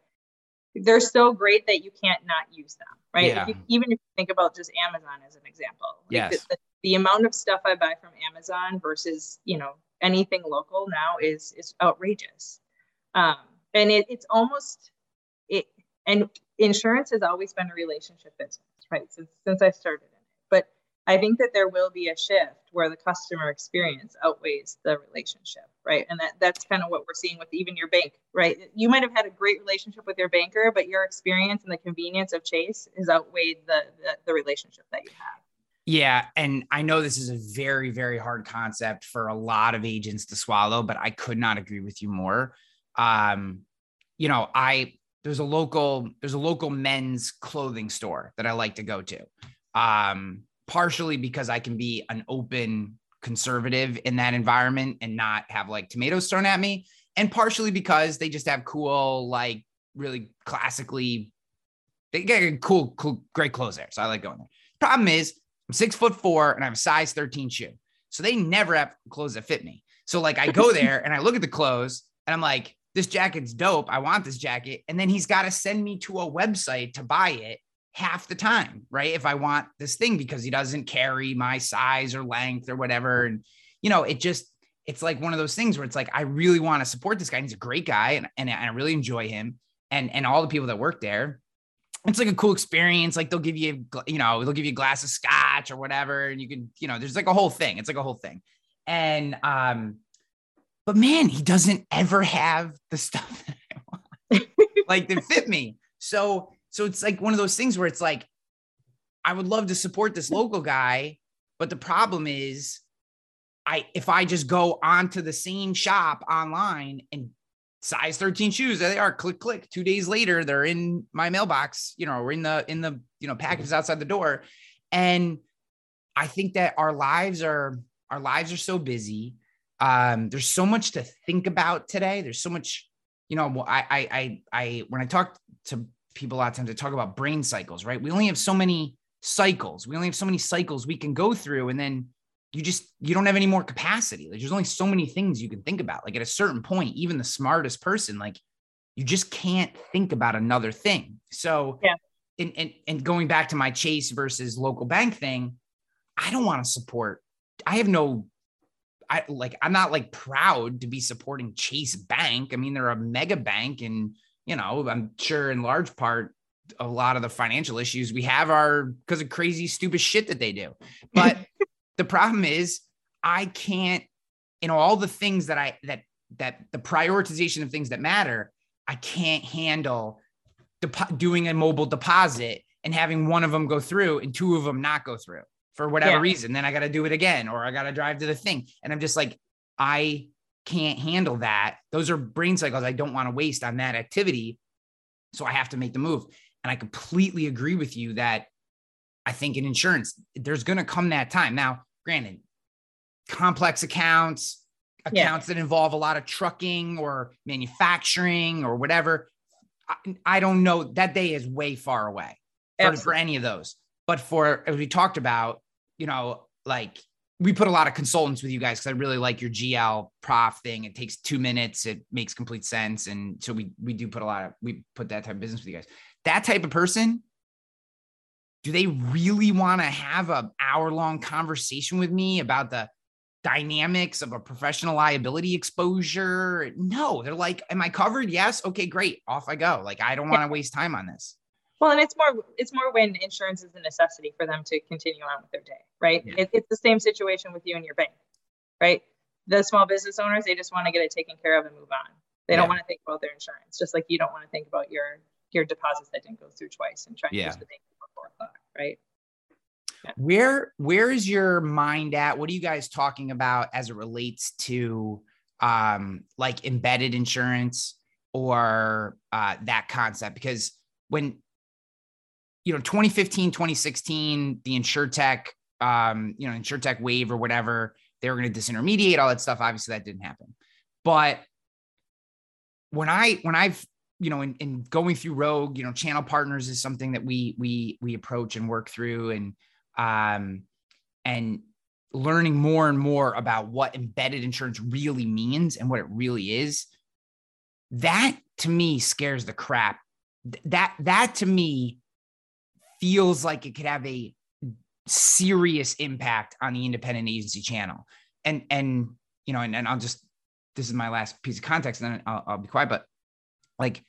they're so great that you can't not use them, right? Yeah. If you, even if you think about just Amazon as an example, like Yes. the, the, the amount of stuff I buy from Amazon versus you know anything local now is is outrageous, um, and it, it's almost it and insurance has always been a relationship business, right? Since since I started in it. But I think that there will be a shift where the customer experience outweighs the relationship, right? And that that's kind of what we're seeing with even your bank, right? You might have had a great relationship with your banker, but your experience and the convenience of Chase has outweighed the the, the relationship that you have. Yeah, and I know this is a very very hard concept for a lot of agents to swallow, but I could not agree with you more. Um, you know, I there's a local there's a local men's clothing store that I like to go to. Um, partially because I can be an open conservative in that environment and not have like tomatoes thrown at me, and partially because they just have cool like really classically they get cool cool great clothes there. So I like going there. Problem is I'm six foot four and I have a size 13 shoe. So they never have clothes that fit me. So like I go there and I look at the clothes and I'm like, this jacket's dope. I want this jacket. And then he's got to send me to a website to buy it half the time, right? If I want this thing because he doesn't carry my size or length or whatever. And, you know, it just, it's like one of those things where it's like, I really want to support this guy. He's a great guy and, and I really enjoy him and, and all the people that work there it's like a cool experience. Like they'll give you, you know, they'll give you a glass of scotch or whatever, and you can, you know, there's like a whole thing. It's like a whole thing. And um, but man, he doesn't ever have the stuff that I want, like that fit me. So, so it's like one of those things where it's like, I would love to support this local guy, but the problem is, I if I just go onto the same shop online and size 13 shoes there they are click click. Two days later they're in my mailbox you know or in the in the you know packages outside the door. And i think that our lives are our lives are so busy. Um there's so much to think about today. There's so much you know i i i, I when i talk to people a lot of times i talk about brain cycles right we only have so many cycles we only have so many cycles we can go through and then you just you don't have any more capacity like there's only so many things you can think about like at a certain point even the smartest person like you just can't think about another thing so Yeah. and and, and going back to my chase versus local bank thing I don't want to support. I have no I like I'm not like proud to be supporting Chase Bank. I mean, they're a mega bank, and you know, I'm sure in large part a lot of the financial issues we have are because of crazy, stupid shit that they do. But the problem is, I can't, you know, all the things that I that that the prioritization of things that matter, I can't handle depo- doing a mobile deposit and having one of them go through and two of them not go through for whatever yeah. reason. Then I got to do it again, or I got to drive to the thing. And I'm just like, I can't handle that. Those are brain cycles I don't want to waste on that activity. So I have to make the move. And I completely agree with you that I think in insurance, there's going to come that time. Now, granted, complex accounts, accounts yeah. that involve a lot of trucking or manufacturing or whatever. I, I don't know. That day is way far away for, for any of those. But for as we talked about, you know, like we put a lot of consultants with you guys because I really like your GL prof thing. It takes two minutes. It makes complete sense. And so we we do put a lot of we put that type of business with you guys. That type of person, do they really want to have an hour long conversation with me about the dynamics of a professional liability exposure? No, they're like, Am I covered? Yes. Okay, great. Off I go. Like, I don't want to waste time on this. Well, and it's more it's more when insurance is a necessity for them to continue on with their day, right? Yeah. It, it's the same situation with you and your bank, right? The small business owners they just want to get it taken care of and move on. They yeah. don't want to think about their insurance, just like you don't want to think about your your deposits that didn't go through twice and try to use the bank before four o'clock, right? Yeah. Where where is your mind at? What are you guys talking about as it relates to um like embedded insurance or uh that concept? Because when you know, 2015, 2016, the InsureTech, um, you know, InsureTech wave or whatever, they were going to disintermediate all that stuff. Obviously, that didn't happen. But when I when I've you know in, in going through Rogue, you know, channel partners is something that we we we approach and work through, and um, and learning more and more about what embedded insurance really means and what it really is. That to me scares the crap. That that to me feels like it could have a serious impact on the independent agency channel. And and you know, and, and I'll just this is my last piece of context, and then I'll, I'll be quiet. But like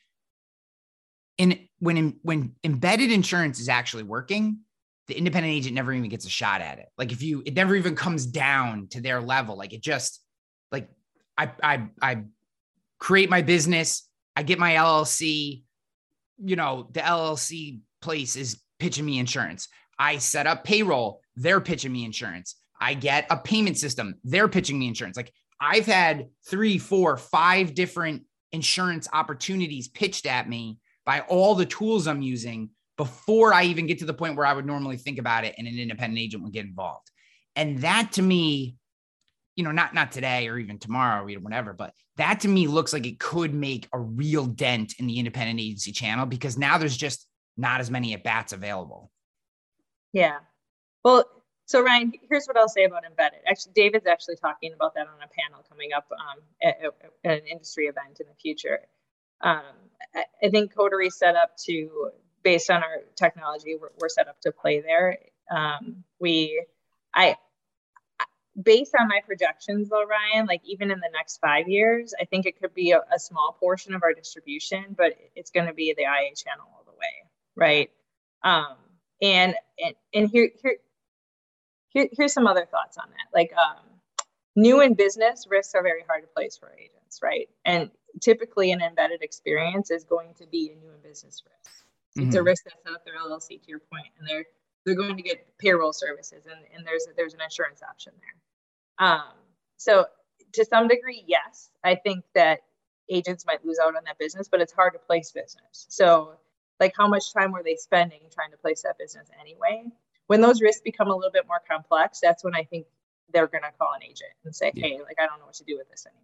in when when embedded insurance is actually working, the independent agent never even gets a shot at it. Like if you, it never even comes down to their level. Like it just like I I I create my business, I get my LLC. You know, the LLC place is pitching me insurance. I set up payroll, they're pitching me insurance. I get a payment system, they're pitching me insurance. Like I've had three, four, five different insurance opportunities pitched at me by all the tools I'm using before I even get to the point where I would normally think about it and an independent agent would get involved. And that to me, you know, not not today or even tomorrow or whatever, but that to me looks like it could make a real dent in the independent agency channel because now there's just not as many at bats available. Yeah. Well, so Ryan, here's what I'll say about embedded. Actually, David's actually talking about that on a panel coming up um, at, at, an industry event in the future. Um, I, I, think Coterie set up to, based on our technology, we're, we're set up to play there. Um, we, I, based on my projections though, Ryan, like even in the next five years, I think it could be a, a small portion of our distribution, but it's going to be the IA channel right? Um, and and and here here here here's some other thoughts on that. Like um, new in business risks are very hard to place for agents, right? And typically, an embedded experience is going to be a new in business risk. Mm-hmm. It's a mm-hmm. risk that's up their LLC, to your point, and they're they're going to get payroll services, and, and there's there's an insurance option there. Um, so to some degree, yes, I think that agents might lose out on that business, but it's hard to place business. So like how much time were they spending trying to place that business anyway? When those risks become a little bit more complex that's when i think they're going to call an agent and say yeah. hey like i don't know what to do with this anymore.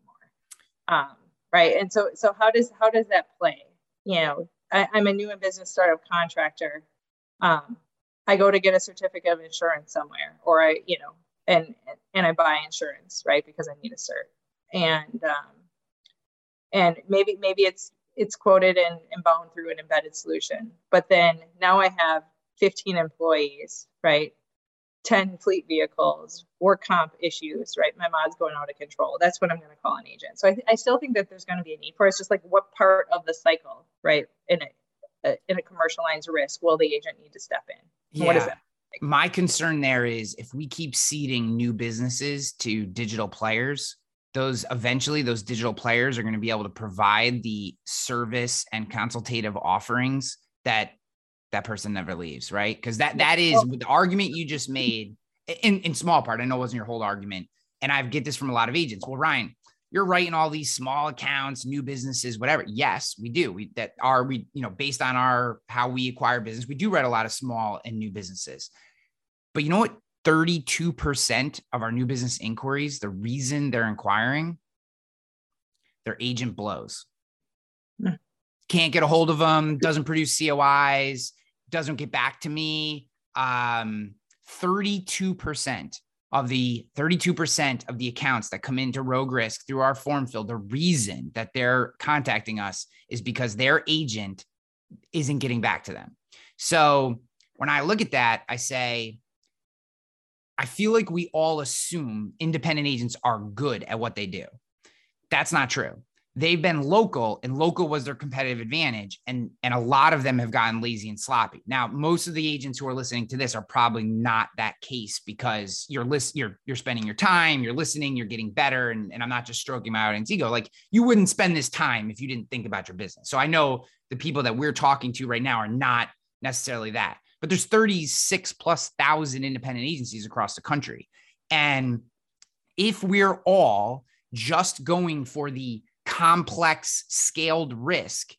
Um, right and so so how does how does that play? You know I, am a new in business startup contractor. Um, i go to get a certificate of insurance somewhere or i you know and and i buy insurance right because i need a cert. And um, and maybe maybe it's it's quoted and, and bound through an embedded solution. But then now I have 15 employees, right? 10 fleet vehicles, work comp issues, right? My mod's going out of control. That's what I'm going to call an agent. So I, th- I still think that there's going to be a need for it. It's just like what part of the cycle, right? In a, in a commercial lines risk will the agent need to step in? Yeah. What is that? My concern there is if we keep seeding new businesses to digital players, those eventually those digital players are going to be able to provide the service and consultative offerings that that person never leaves, right? Because that that is the argument you just made in in small part. I know it wasn't your whole argument, and I get this from a lot of agents. Well, Ryan, you're writing all these small accounts, new businesses, whatever. Yes, we do. We that are we you know based on our how we acquire business, we do write a lot of small and new businesses. But you know what? 32% of our new business inquiries, the reason they're inquiring, their agent blows. Hmm. Can't get a hold of them, doesn't produce COIs, doesn't get back to me. Um, 32% of the 32% of the accounts that come into Rogue Risk through our form fill, the reason that they're contacting us is because their agent isn't getting back to them. So when I look at that, I say, I feel like we all assume independent agents are good at what they do. That's not true. They've been local and local was their competitive advantage and and a lot of them have gotten lazy and sloppy. Now, most of the agents who are listening to this are probably not that case because you're list you're you're spending your time, you're listening, you're getting better and, and I'm not just stroking my audience ego. Like you wouldn't spend this time if you didn't think about your business. So I know the people that we're talking to right now are not necessarily that but there's 36 plus thousand independent agencies across the country. And if we're all just going for the complex scaled risk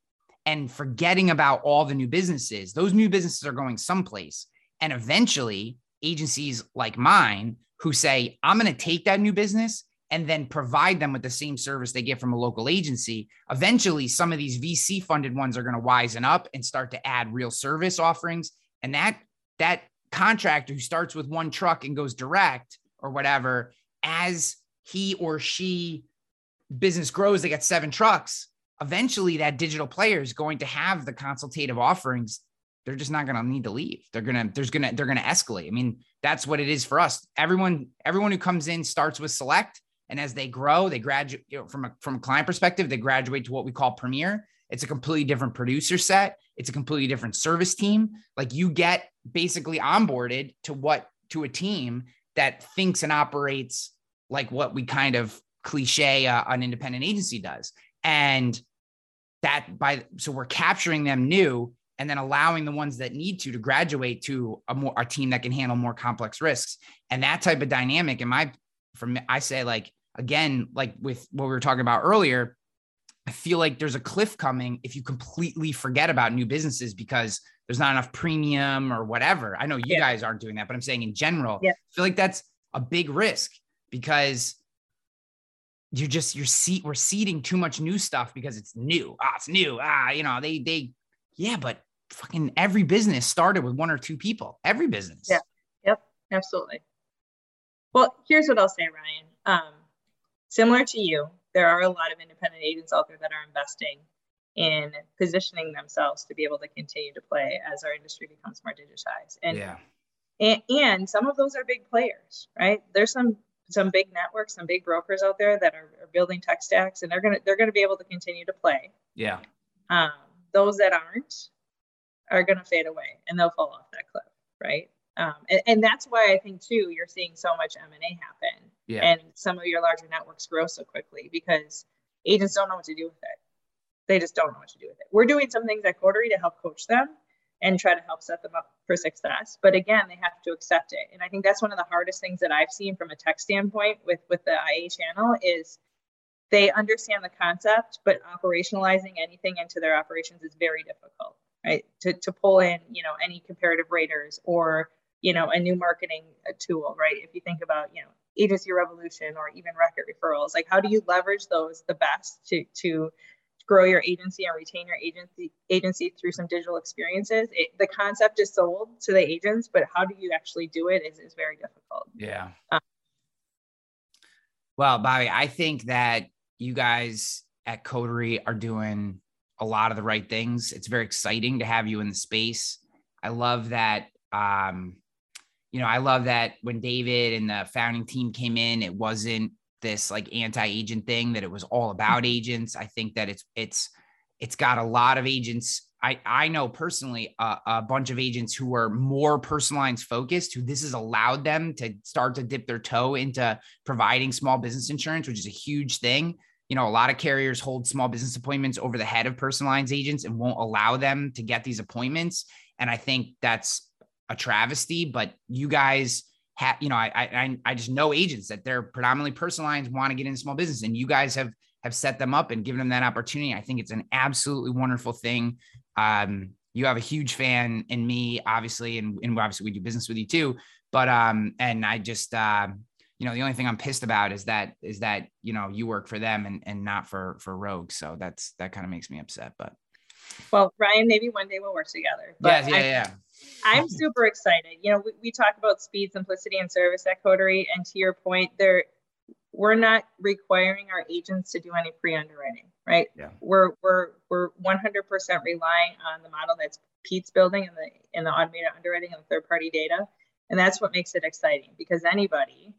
and forgetting about all the new businesses, those new businesses are going someplace. And eventually, agencies like mine who say, I'm going to take that new business and then provide them with the same service they get from a local agency. Eventually, some of these VC funded ones are going to wisen up and start to add real service offerings and that that contractor who starts with one truck and goes direct or whatever, as he or she business grows, they get seven trucks. Eventually, that digital player is going to have the consultative offerings. They're just not going to need to leave. They're gonna, there's gonna, they're gonna escalate. I mean, that's what it is for us. Everyone, everyone who comes in starts with select, and as they grow, they graduate you know, from a from a client perspective. They graduate to what we call premier. It's a completely different producer set. It's a completely different service team. Like you get basically onboarded to what to a team that thinks and operates like what we kind of cliche uh, an independent agency does. And that by so we're capturing them new and then allowing the ones that need to to graduate to a more a team that can handle more complex risks. And that type of dynamic in my from I say like again like with what we were talking about earlier I feel like there's a cliff coming if you completely forget about new businesses because there's not enough premium or whatever. I know you yeah. guys aren't doing that, but I'm saying in general, yeah. I feel like that's a big risk because you're just you're seat we're seeding too much new stuff because it's new. Ah, it's new. Ah, you know, they they yeah, but fucking every business started with one or two people. Every business. Yeah. Yep. Absolutely. Well, here's what I'll say, Ryan. Um, similar to you, there are a lot of independent agents out there that are investing in positioning themselves to be able to continue to play as our industry becomes more digitized. And yeah. and, and some of those are big players, right? There's some some big networks, some big brokers out there that are, are building tech stacks, and they're gonna they're gonna be able to continue to play. Yeah. Um, those that aren't are gonna fade away, and they'll fall off that cliff, right? Um, and, and that's why I think too you're seeing so much M and A happen yeah. and some of your larger networks grow so quickly because agents don't know what to do with it. They just don't know what to do with it. We're doing some things at Coterie to help coach them and try to help set them up for success. But again, they have to accept it. And I think that's one of the hardest things that I've seen from a tech standpoint with with the IA channel is they understand the concept, but operationalizing anything into their operations is very difficult, right? To, to pull in, you know, any comparative raters or, you know, a new marketing tool, right? If you think about, you know, agency revolution or even Rocket Referrals? Like how do you leverage those the best to to grow your agency and retain your agency agency through some digital experiences? It, the concept is sold to the agents but how do you actually do it is, is very difficult. Yeah. Um, well bobby i think that you guys at coterie are doing a lot of the right things. It's very exciting to have you in the space. I love that um you know, I love that when David and the founding team came in, it wasn't this like anti-agent thing that it was all mm-hmm. about agents. I think that it's it's it's got a lot of agents. I I know personally a, a bunch of agents who are more personal lines focused, who this has allowed them to start to dip their toe into providing small business insurance, which is a huge thing. You know, a lot of carriers hold small business appointments over the head of personal lines agents and won't allow them to get these appointments. And I think that's a travesty, but you guys have, you know, I, I, I just know agents that they're predominantly personal lines want to get into small business and you guys have, have set them up and given them that opportunity. I think it's an absolutely wonderful thing. Um, you have a huge fan in me, obviously, and, and obviously we do business with you too. But um, and I just uh, you know, the only thing I'm pissed about is that is that you know you work for them and and not for for Rogue. So that's that kind of makes me upset. But well, Ryan, maybe one day we'll work together. But yeah, yeah, yeah. I'm super excited. You know, we, we talk about speed, simplicity, and service at Coterie, and to your point, there we're not requiring our agents to do any pre-underwriting, right? Yeah. We're we're we're 100% relying on the model that's Pete's building and the in the automated underwriting and third-party data, and that's what makes it exciting because anybody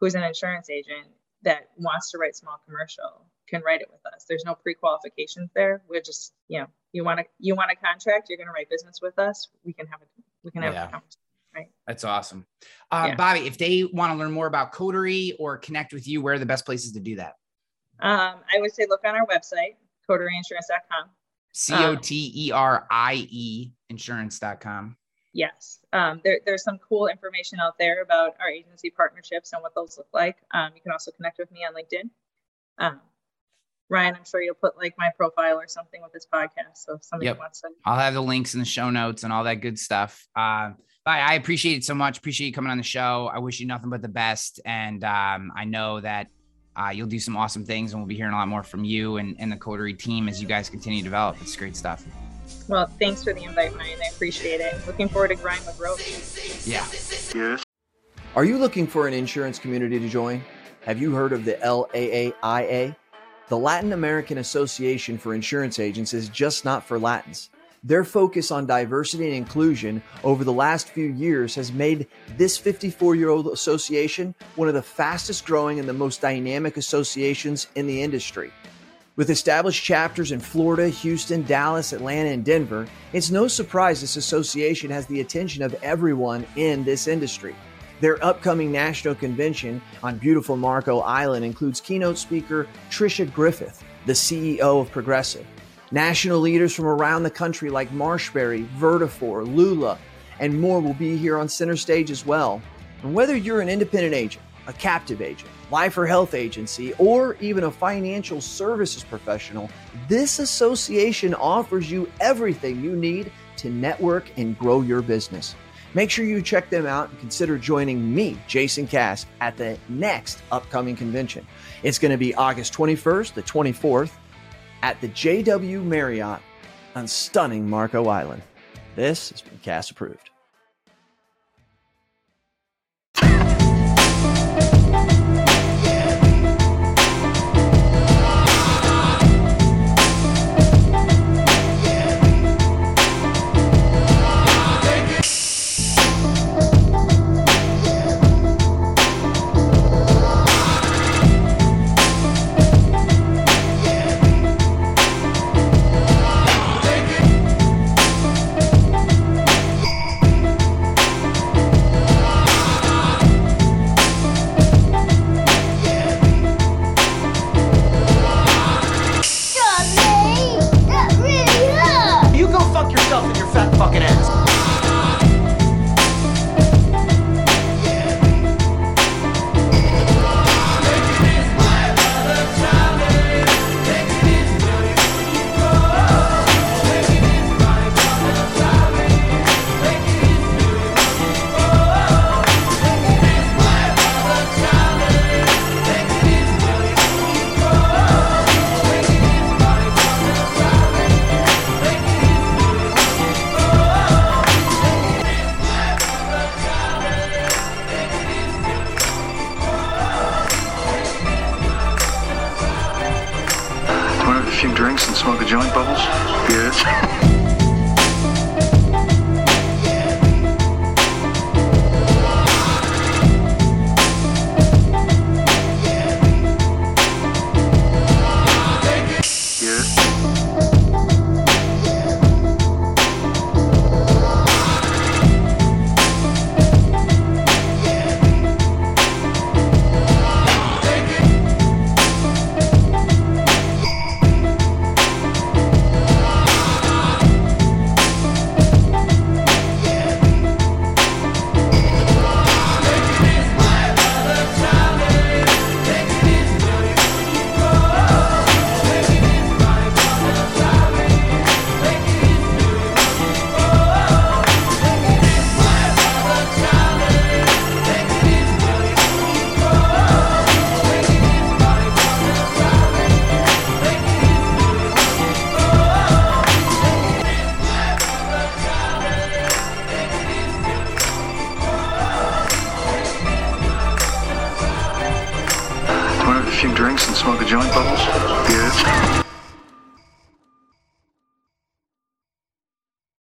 who's an insurance agent that wants to write small commercial can write it with us. There's no pre-qualifications there. We're just, you know, you want to you want a contract, you're going to write business with us. We can have a we can have yeah. a conversation. Right. That's awesome. Uh, yeah. Bobby, if they want to learn more about Coterie or connect with you, where are the best places to do that? Um, I would say look on our website, coterieinsurance.com. C O T E R I E insurance.com. Yes. Um, there, there's some cool information out there about our agency partnerships and what those look like. Um, you can also connect with me on LinkedIn. Um, Ryan, I'm sure you'll put like my profile or something with this podcast. So if somebody yep. wants to, I'll have the links in the show notes and all that good stuff. Uh, I appreciate it so much. Appreciate you coming on the show. I wish you nothing but the best. And um, I know that uh, you'll do some awesome things and we'll be hearing a lot more from you and, and the Coterie team as you guys continue to develop. It's great stuff. Well, thanks for the invite, Ryan. I appreciate it. Looking forward to growing with Rogue. Yeah. Yes. Are you looking for an insurance community to join? Have you heard of the LAAIA? The Latin American Association for Insurance Agents is just not for Latins. Their focus on diversity and inclusion over the last few years has made this 54 year old association one of the fastest growing and the most dynamic associations in the industry. With established chapters in Florida, Houston, Dallas, Atlanta, and Denver, it's no surprise this association has the attention of everyone in this industry. Their upcoming national convention on beautiful Marco Island includes keynote speaker Tricia Griffith, the CEO of Progressive. National leaders from around the country like Marshberry, Vertafore, Lula, and more will be here on center stage as well. And whether you're an independent agent, a captive agent, life or health agency, or even a financial services professional, this association offers you everything you need to network and grow your business. Make sure you check them out and consider joining me, Jason Cass, at the next upcoming convention. It's going to be August 21st the 24th at the JW Marriott on stunning Marco Island. This has been Cass approved.